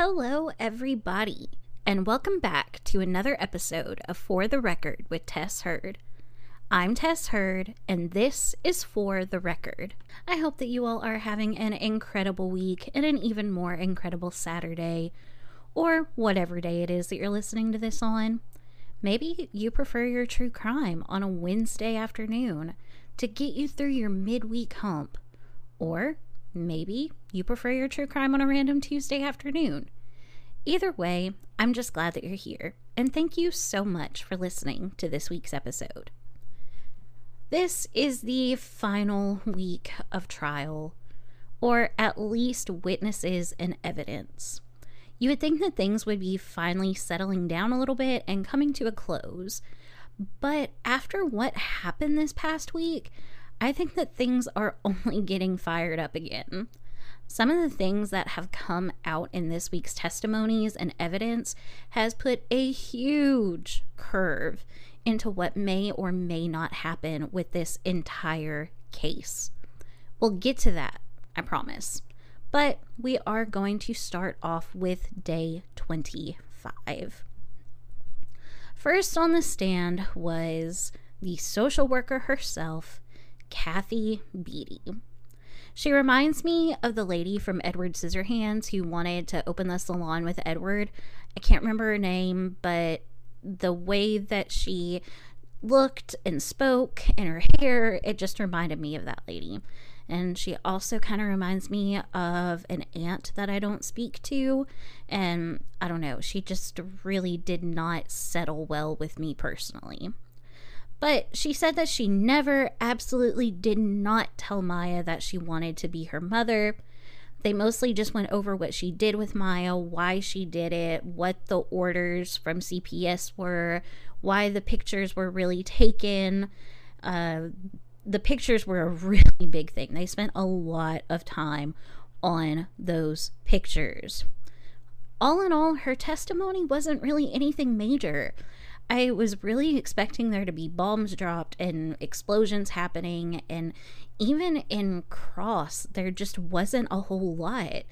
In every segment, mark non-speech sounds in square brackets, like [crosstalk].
Hello, everybody, and welcome back to another episode of For the Record with Tess Heard. I'm Tess Heard, and this is For the Record. I hope that you all are having an incredible week and an even more incredible Saturday, or whatever day it is that you're listening to this on. Maybe you prefer your true crime on a Wednesday afternoon to get you through your midweek hump, or maybe you prefer your true crime on a random Tuesday afternoon. Either way, I'm just glad that you're here, and thank you so much for listening to this week's episode. This is the final week of trial, or at least witnesses and evidence. You would think that things would be finally settling down a little bit and coming to a close, but after what happened this past week, I think that things are [laughs] only getting fired up again. Some of the things that have come out in this week's testimonies and evidence has put a huge curve into what may or may not happen with this entire case. We'll get to that, I promise. But we are going to start off with day 25. First on the stand was the social worker herself, Kathy Bedy. She reminds me of the lady from Edward Scissorhands who wanted to open the salon with Edward. I can't remember her name, but the way that she looked and spoke and her hair, it just reminded me of that lady. And she also kind of reminds me of an aunt that I don't speak to. And I don't know, she just really did not settle well with me personally. But she said that she never, absolutely did not tell Maya that she wanted to be her mother. They mostly just went over what she did with Maya, why she did it, what the orders from CPS were, why the pictures were really taken. Uh, the pictures were a [laughs] really big thing. They spent a lot of time on those pictures. All in all, her testimony wasn't really anything major. I was really expecting there to be bombs dropped and explosions happening. And even in Cross, there just wasn't a whole lot.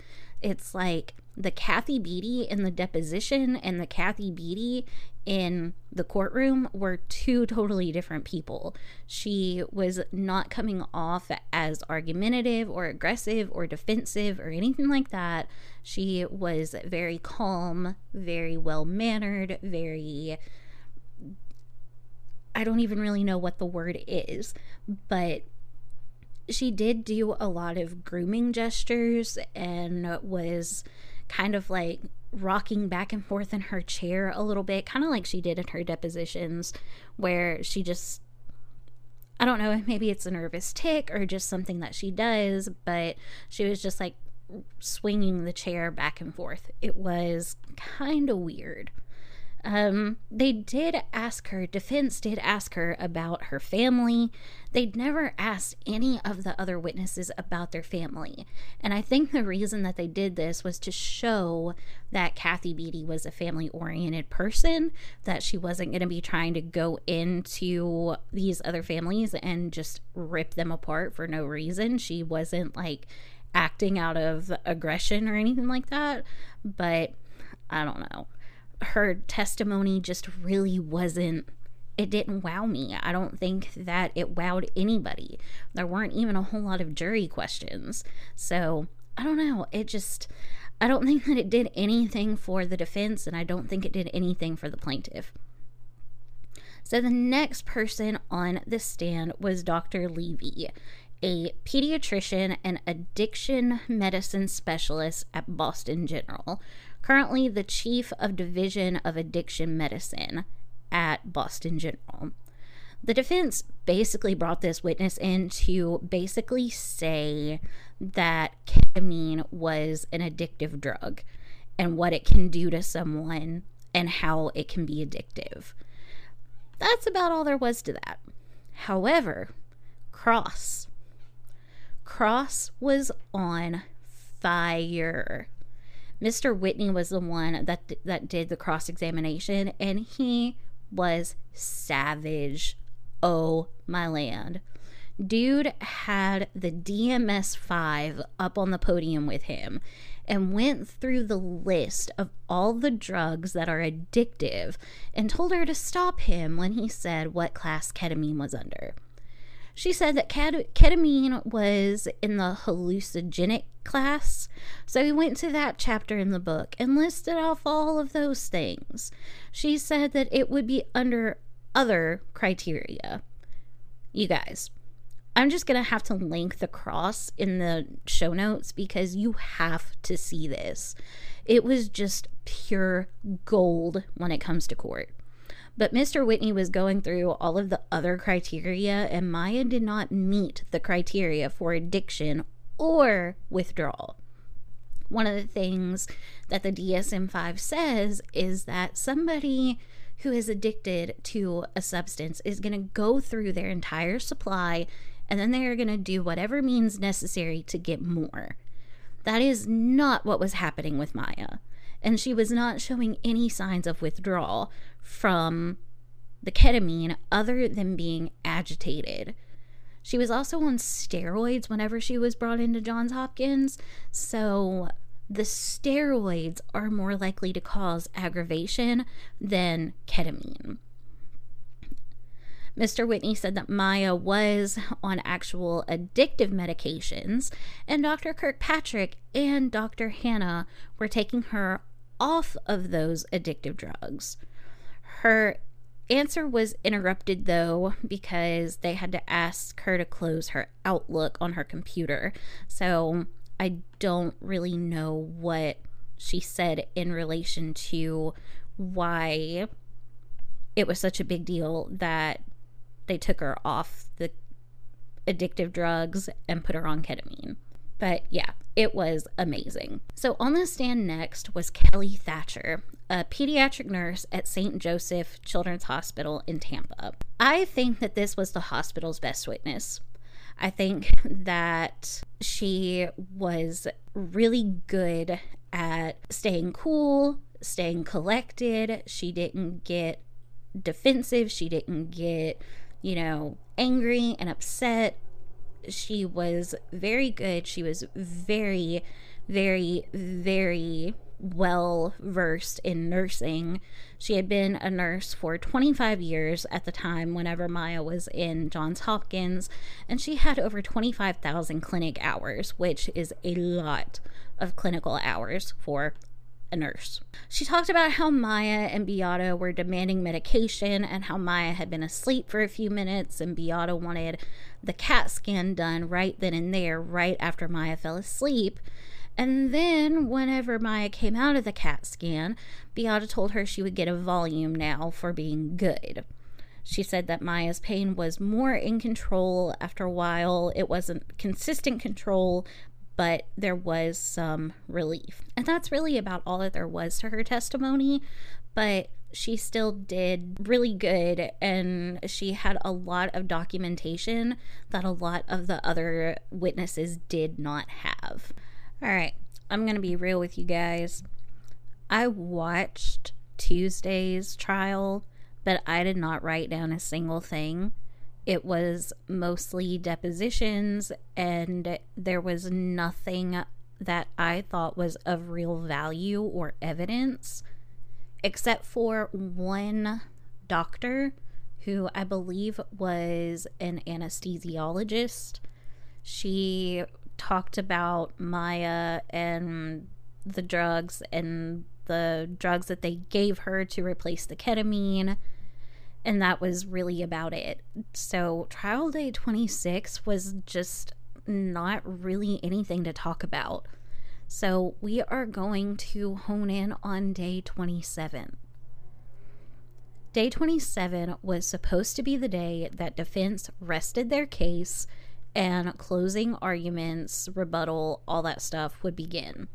It's like the Kathy Bedy in the deposition and the Kathy Bedy in the courtroom were two totally different people. She was not coming off as argumentative or aggressive or defensive or anything like that. She was very calm, very well mannered, very I don't even really know what the word is, but she did do a lot of grooming gestures and was kind of like rocking back and forth in her chair a little bit, kind of like she did in her depositions, where she just, I don't know, maybe it's a nervous tick or just something that she does, but she was just like swinging the chair back and forth. It was kind of weird. Um, they did ask her, defense did ask her about her family. They'd never asked any of the other witnesses about their family. And I think the reason that they did this was to show that Kathy Bedy was a family oriented person, that she wasn't going to be trying to go into these other families and just rip them apart for no reason. She wasn't like acting out of aggression or anything like that. But I don't know her testimony just really wasn't it didn't wow me. I don't think that it wowed anybody. There weren't even a whole lot of jury questions. So, I don't know. It just I don't [laughs] think that it did anything for the defense and I don't think it did anything for the plaintiff. So the next person on the stand was Dr. Levy, a pediatrician and addiction medicine specialist at Boston General currently the chief of division of addiction medicine at Boston General. The defense basically brought this witness in to basically say that ketamine was an addictive drug and what it can do to someone and how it can be addictive. That's about all there was to that. However, Cross. Cross was on fire. Mr. Whitney was the one that that did the cross examination, and he was savage. Oh my land! Dude had the DMS 5 up on the podium with him and went through the list of all the drugs that are addictive and told her to stop him when he said what class ketamine was under. She said that ket- ketamine was in the hallucinogenic class, so he went to that chapter in the book and listed off all of those things. She said that it would be under other criteria. You guys, I'm just going to have to link the cross in the show notes because you have to see this. It was just pure gold when it comes to court. But Mr. Whitney was going through all of the other criteria, and Maya did not meet the criteria for addiction or withdrawal. One of the things that the DSM 5 says is that somebody who is addicted to a substance is going to go through their entire supply and then they are going to do whatever means necessary to get more. That is not what was happening with Maya. And she was not showing any signs of withdrawal from the ketamine other than being agitated. She was also on steroids whenever she was brought into Johns Hopkins. So the steroids are more likely to cause aggravation than ketamine. Mr. Whitney said that Maya was on actual addictive medications, and Dr. Kirkpatrick and Dr. Hanna were taking her off of those addictive drugs. Her answer was interrupted though because they had to ask her to close her Outlook on her computer. So I don't really know what she said in relation to why it was such a big deal that they took her off the addictive drugs and put her on ketamine. But yeah, it was amazing. So on the stand next was Kelly Thatcher, a pediatric nurse at St. Joseph Children's Hospital in Tampa. I think that this was the hospital's best witness. I think that she was really good at staying cool, staying collected. She didn't get defensive. She didn't get you know, angry and upset. She was very good. She was very, very, very well versed in nursing. She had been a nurse for 25 years at the time whenever Maya was in Johns Hopkins, and she had over 25,000 clinic hours, which is a lot of clinical hours for a nurse. She talked about how Maya and Beata were demanding medication and how Maya had been asleep for a few minutes and Beata wanted the CAT scan done right then and there, right after Maya fell asleep. And then, whenever Maya came out of the CAT scan, Beata told her she would get a Valium now for being good. She said that Maya's pain was more in control after a while. It wasn't consistent control, but there was some relief. And that's really about all that there was to her testimony, but she still did really good and she had a lot of documentation that a lot of the other witnesses did not have. All right, I'm going to be real with you guys. I watched Tuesday's trial, but I did not write down a single thing it was mostly depositions, and there was nothing that I thought was of real value or evidence, except for one doctor who I believe was an anesthesiologist. She talked about Maya and the drugs and the drugs that they gave her to replace the ketamine and that was really about it. So, trial day 26 was just not really anything to talk about. So, we are going to hone in on day 27. Day 27 was supposed to be the day that defense rested their case and closing arguments, rebuttal, all that stuff would begin.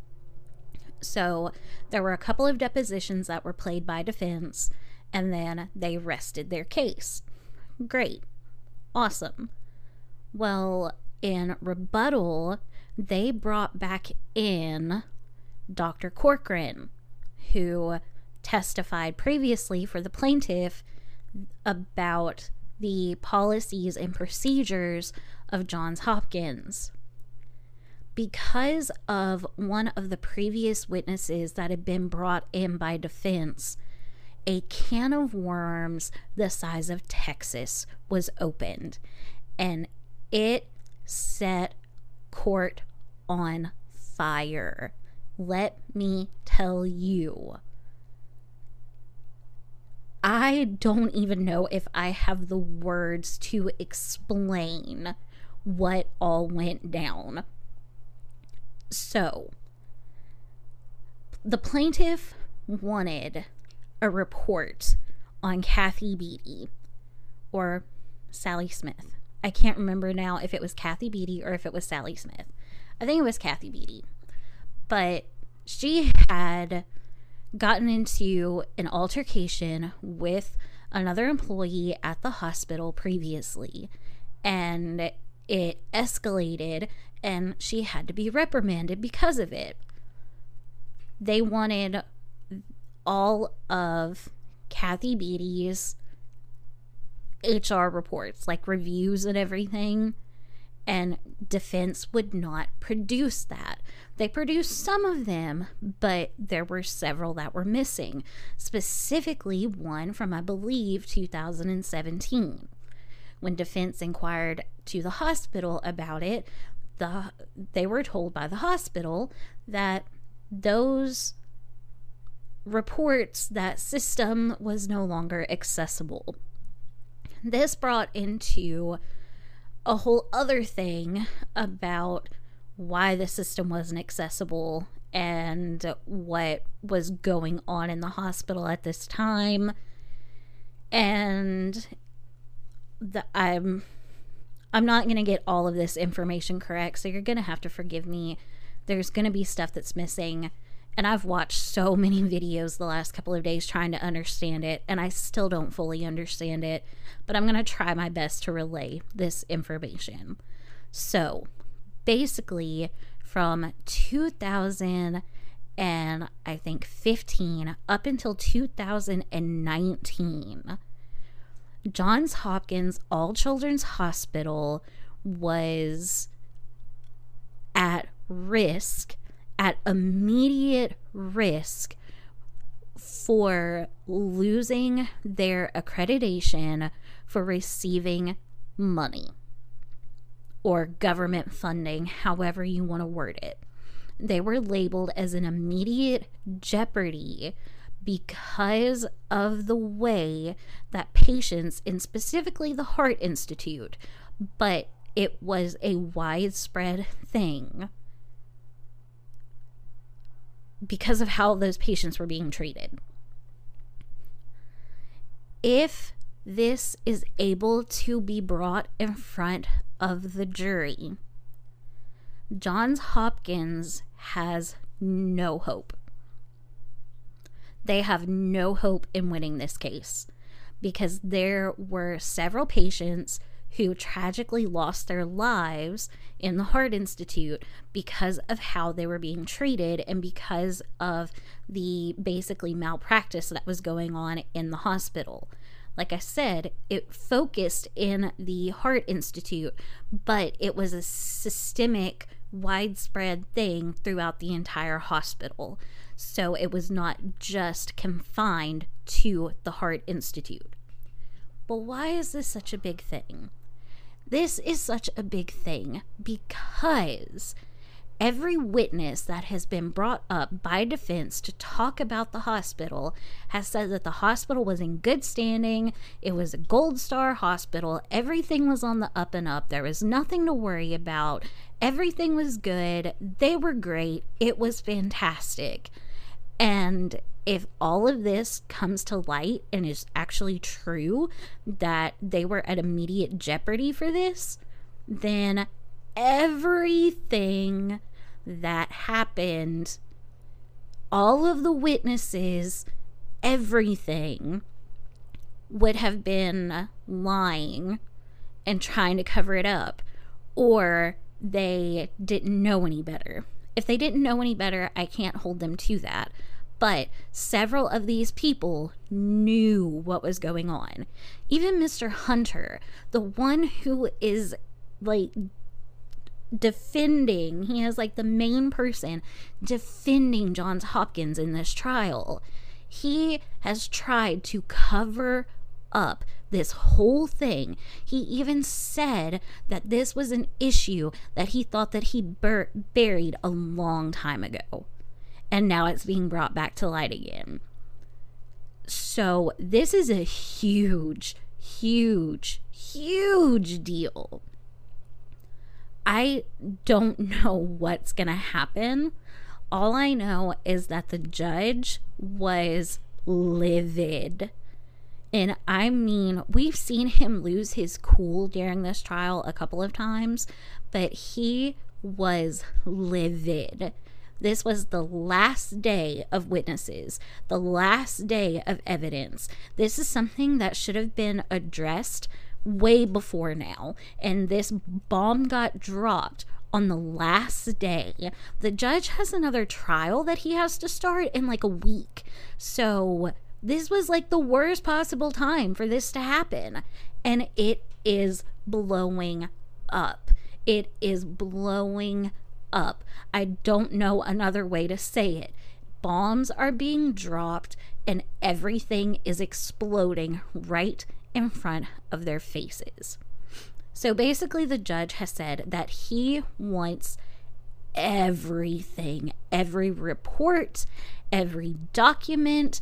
So, there were a couple of depositions that were played by defense and then they rested their case. Great. Awesome. Well, in rebuttal, they brought back in Dr. Corcoran, who testified previously for the plaintiff about the policies and procedures of Johns Hopkins. Because of one of the previous witnesses that had been brought in by defense, a can of worms the size of Texas was opened and it set court on fire. Let me tell you. I don't even know if I have the words to explain what all went down. So, the plaintiff wanted a report on Kathy Bedy or Sally Smith. I can't remember now if it was Kathy Bedy or if it was Sally Smith. I think it was Kathy Bedy. But she had gotten into an altercation with another employee at the hospital previously and it escalated and she had to be reprimanded because of it. They wanted all of Kathy Bedy's HR reports, like reviews and everything, and defense would not produce that. They produced some of them, but there were several that were missing, specifically one from, I believe, 2017. When defense inquired to the hospital about it, the, they were told by the hospital that those reports that system was no longer accessible. This brought into a whole other thing about why the system wasn't accessible and what was going on in the hospital at this time. And the, I'm I'm not going to get all of this information correct, so you're going to have to forgive me. There's going to be stuff that's missing and I've watched so many videos the last couple of days trying to understand it, and I still don't fully understand it, but I'm going to try my best to relay this information. So, basically, from 2000 and I think 15 up until 2019, Johns Hopkins All Children's Hospital was at risk at immediate risk for losing their accreditation for receiving money or government funding, however you want to word it. They were labeled as an immediate jeopardy because of the way that patients, and specifically the Heart Institute, but it was a widespread thing because of how those patients were being treated. If this is able to be brought in front of the jury, Johns Hopkins has no hope. They have no hope in winning this case because there were several patients who tragically lost their lives in the Heart Institute because of how they were being treated and because of the basically malpractice that was going on in the hospital. Like I said, it focused in the Heart Institute, but it was a systemic, widespread thing throughout the entire hospital. So it was not just confined to the Heart Institute. But why is this such a big thing? This is such a big thing because every witness that has been brought up by defense to talk about the hospital has said that the hospital was in good standing. It was a gold star hospital. Everything was on the up and up. There was nothing to worry about. Everything was good. They were great. It was fantastic. And if all of this comes to light and is actually true that they were at immediate jeopardy for this, then everything that happened, all of the witnesses, everything would have been lying and trying to cover it up, or they didn't know any better. If they didn't know any better, I can't hold them to that But several of these people knew what was going on. Even Mr. Hunter, the one who is like defending, he is like the main person defending Johns Hopkins in this trial. He has tried to cover up this whole thing. He even said that this was an issue that he thought that he bur- buried a long time ago. And now it's being brought back to light again. So, this is a huge, huge, huge deal. I don't know what's going to happen. All I know is that the judge was livid. And I mean, we've seen him lose his cool during this trial a couple of times, but he was livid. This was the last day of witnesses, the last day of evidence. This is something that should have been addressed way before now. And this bomb got dropped on the last day. The judge has another trial that he has to start in like a week. So this was like the worst possible time for this to happen. And it is blowing up. It is blowing up. I don't know another way to say it. Bombs are being dropped and everything is exploding right in front of their faces. So basically, the judge has said that he wants everything, every report, every document,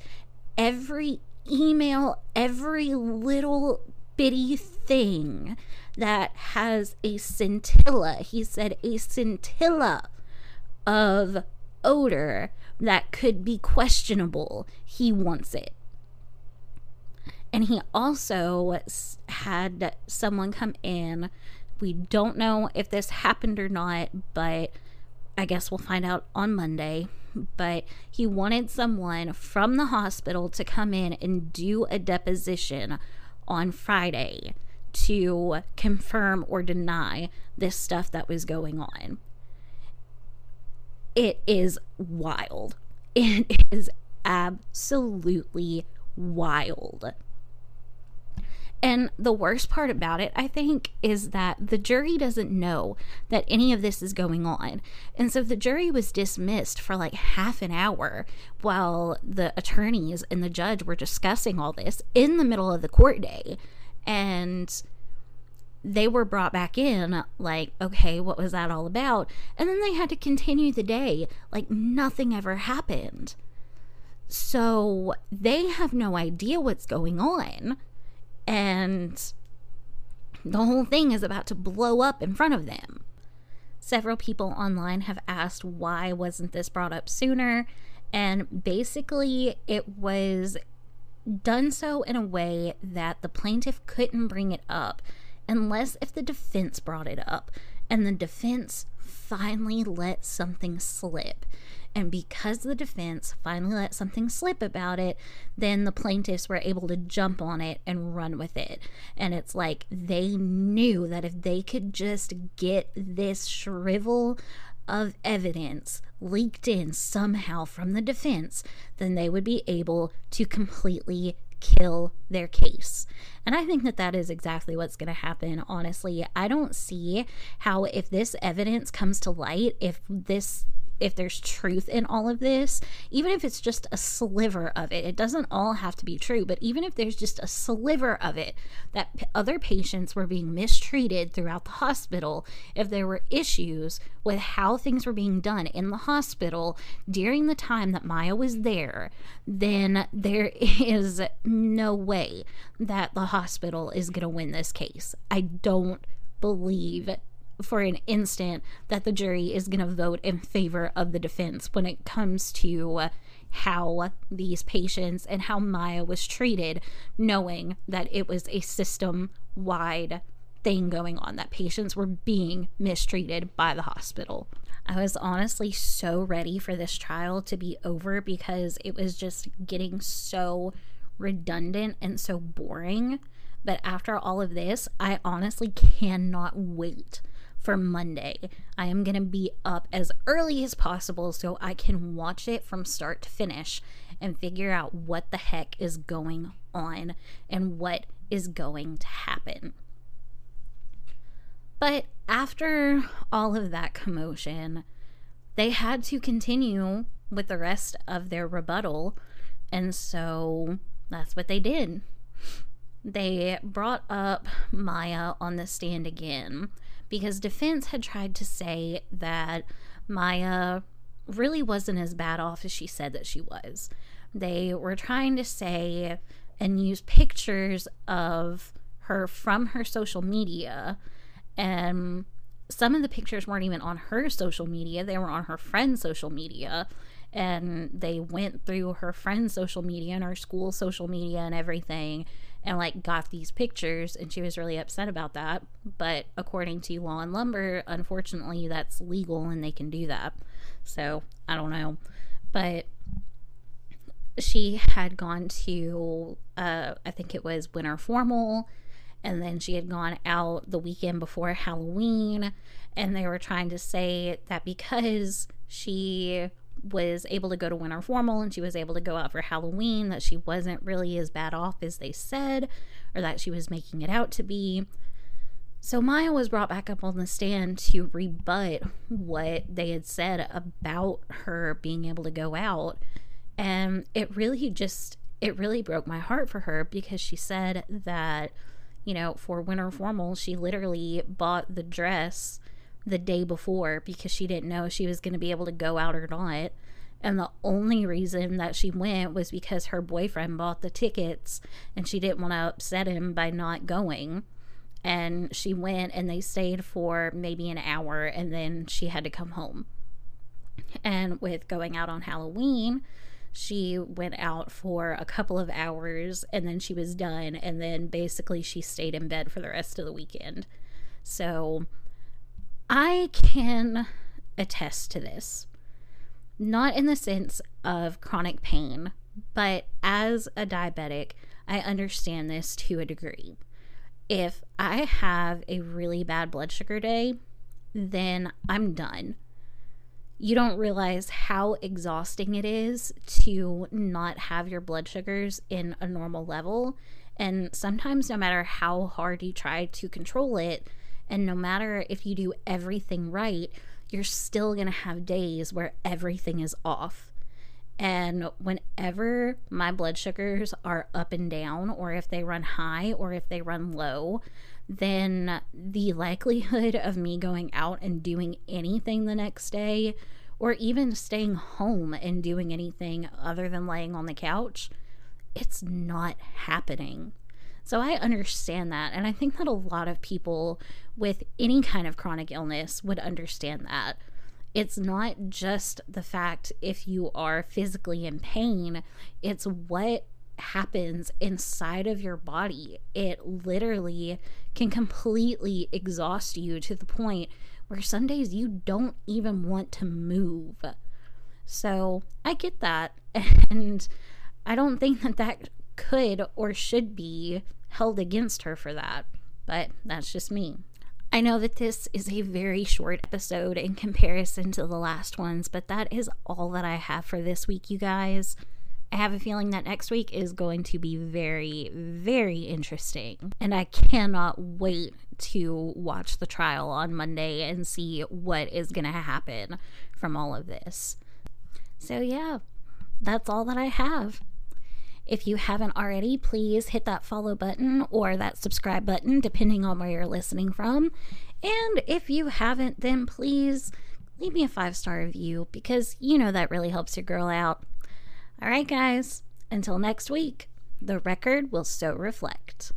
every email, every little bitty thing that has a scintilla. He said a scintilla of odor that could be questionable. He wants it. And he also had someone come in. We don't know if this happened or not, but I guess we'll find out on Monday. But he wanted someone from the hospital to come in and do a deposition on Friday to confirm or deny this stuff that was going on. It is wild. [laughs] It is absolutely wild. And the worst part about it, I think, is that the jury doesn't know that any of this is going on. And so the jury was dismissed for like half an hour while the attorneys and the judge were discussing all this in the middle of the court day. And they were brought back in, like, okay, what was that all about? And then they had to continue the day like nothing ever happened. So they have no idea what's going on and the whole thing is about to blow up in front of them. Several people online have asked why wasn't this brought up sooner, and basically it was done so in a way that the plaintiff couldn't bring it up unless if the defense brought it up and the defense finally let something slip and because the defense finally let something slip about it, then the plaintiffs were able to jump on it and run with it. And it's like they knew that if they could just get this shrivel of evidence leaked in somehow from the defense, then they would be able to completely kill their case. And I think that that is exactly what's going to happen. Honestly, I don't see how, if this evidence comes to light, if this if there's truth in all of this, even if it's just a sliver of it, it doesn't all have to be true, but even if there's just a sliver of it that p- other patients were being mistreated throughout the hospital, if there were issues with how things were being done in the hospital during the time that Maya was there, then there [laughs] is no way that the hospital is going to win this case. I don't believe for an instant that the jury is going to vote in favor of the defense when it comes to how these patients and how Maya was treated, knowing that it was a system wide thing going on, that patients were being mistreated by the hospital. I was honestly so ready for this trial to be over because it was just getting so redundant and so boring. But after all of this, I honestly cannot wait for Monday. I am going to be up as early as possible so I can watch it from start to finish and figure out what the heck is going on and what is going to happen. But after all of that commotion, they had to continue with the rest of their rebuttal. And so that's what they did. They brought up Maya on the stand again because defense had tried to say that Maya really wasn't as bad off as she said that she was. They were trying to say and use pictures of her from her social media and some of the pictures weren't even on her social media they were on her friend's social media and they went through her friend's social media and her school social media and everything and like got these pictures and she was really upset about that. But according to law and lumber unfortunately that's legal and they can do that. So i don't know. But she had gone to uh, i think it was winter formal and then she had gone out the weekend before halloween and they were trying to say that because she was able to go to winter formal and she was able to go out for Halloween, that she wasn't really as bad off as they said, or that she was making it out to be. So Maya was brought back up on the stand to rebut what they had said about her being able to go out. And it really just, it really broke my heart for her because she said that, you know, for winter formal, she literally bought the dress the day before because she didn't know if she was going to be able to go out or not. And the only reason that she went was because her boyfriend bought the tickets and she didn't want to upset him by not going. And she went and they stayed for maybe an hour and then she had to come home. And with going out on Halloween, she went out for a couple of hours and then she was done. And then basically she stayed in bed for the rest of the weekend. So I can attest to this. Not in the sense of chronic pain, but as a diabetic, I understand this to a degree. If I have a really bad blood sugar day, then I'm done. You don't realize how exhausting it is to not have your blood sugars in a normal level. And sometimes, no matter how hard you try to control it, and no matter if you do everything right, you're still going to have days where everything is off. And whenever my blood sugars are up and down, or if they run high or if they run low, then the [laughs] likelihood of me going out and doing anything the next day, or even staying home and doing anything other than laying on the couch, it's not happening. So I understand that. And I think that a lot of people with any kind of chronic illness would understand that. It's not just the fact if you are physically in pain, it's what happens inside of your body. It literally can completely exhaust you to the point where some days you don't even want to move. So I get that. [laughs] And I don't think that that could or should be held against her for that. But that's just me. I know that this is a very short episode in comparison to the last ones, but that is all that I have for this week, you guys. I have a feeling that next week is going to be very, very interesting. And I cannot wait to watch the trial on Monday and see what is going to happen from all of this. So, yeah, that's all that I have. If you haven't already, please hit that follow button or that subscribe button, depending on where you're listening from. And if you haven't, then please leave me a five star review because you know that really helps your girl out. All right, guys, until next week, the record will so reflect.